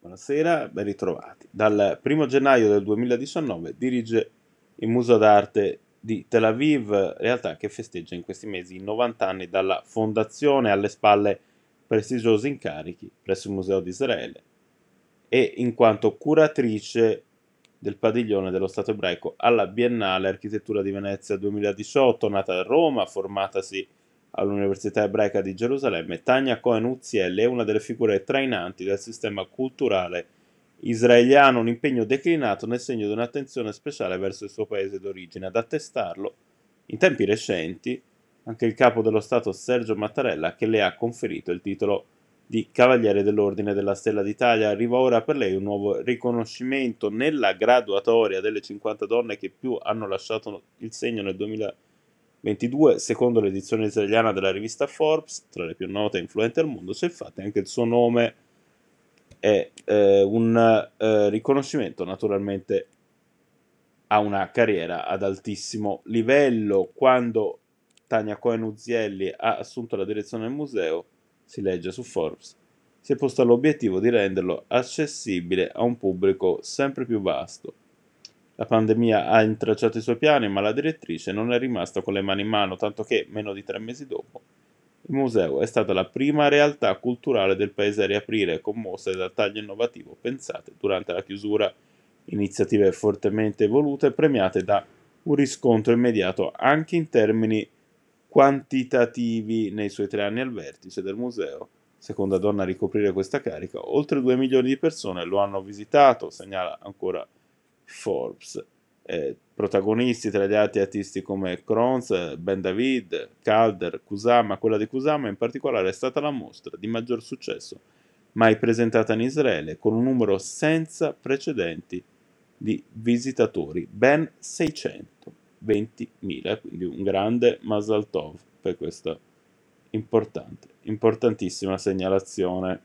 Buonasera, ben ritrovati. Dal 1 gennaio del 2019 dirige il Museo d'Arte di Tel Aviv, realtà che festeggia in questi mesi i 90 anni dalla fondazione alle spalle prestigiosi incarichi presso il Museo di Israele e in quanto curatrice del padiglione dello Stato ebraico alla Biennale Architettura di Venezia 2018, nata a Roma, formatasi all'Università Ebraica di Gerusalemme, Tania Cohen Uzielli è una delle figure trainanti del sistema culturale israeliano, un impegno declinato nel segno di un'attenzione speciale verso il suo paese d'origine. Ad attestarlo, in tempi recenti, anche il capo dello Stato Sergio Mattarella, che le ha conferito il titolo di Cavaliere dell'Ordine della Stella d'Italia. Arriva ora per lei un nuovo riconoscimento nella graduatoria delle 50 donne che più hanno lasciato il segno nel 2020 22, secondo l'edizione israeliana della rivista Forbes, tra le più note e influenti al mondo, c'è infatti anche il suo nome è eh, un eh, riconoscimento naturalmente a una carriera ad altissimo livello. Quando Tania Cohen Uzielli ha assunto la direzione del museo, si legge su Forbes, si è posta l'obiettivo di renderlo accessibile a un pubblico sempre più vasto la pandemia ha intracciato i suoi piani, ma la direttrice non è rimasta con le mani in mano, tanto che, meno di tre mesi dopo, il museo è stata la prima realtà culturale del paese a riaprire con mostre dal taglio innovativo pensate durante la chiusura, iniziative fortemente evolute premiate da un riscontro immediato anche in termini quantitativi nei suoi tre anni al vertice del museo. Seconda donna a ricoprire questa carica, oltre 2 milioni di persone lo hanno visitato, segnala ancora Forbes. Eh, protagonisti tra gli altri artisti come Kronz, Ben David, Calder, Kusama, quella di Kusama in particolare è stata la mostra di maggior successo mai presentata in Israele con un numero senza precedenti di visitatori, ben 620.000, quindi un grande Masal Tov per questa importante, importantissima segnalazione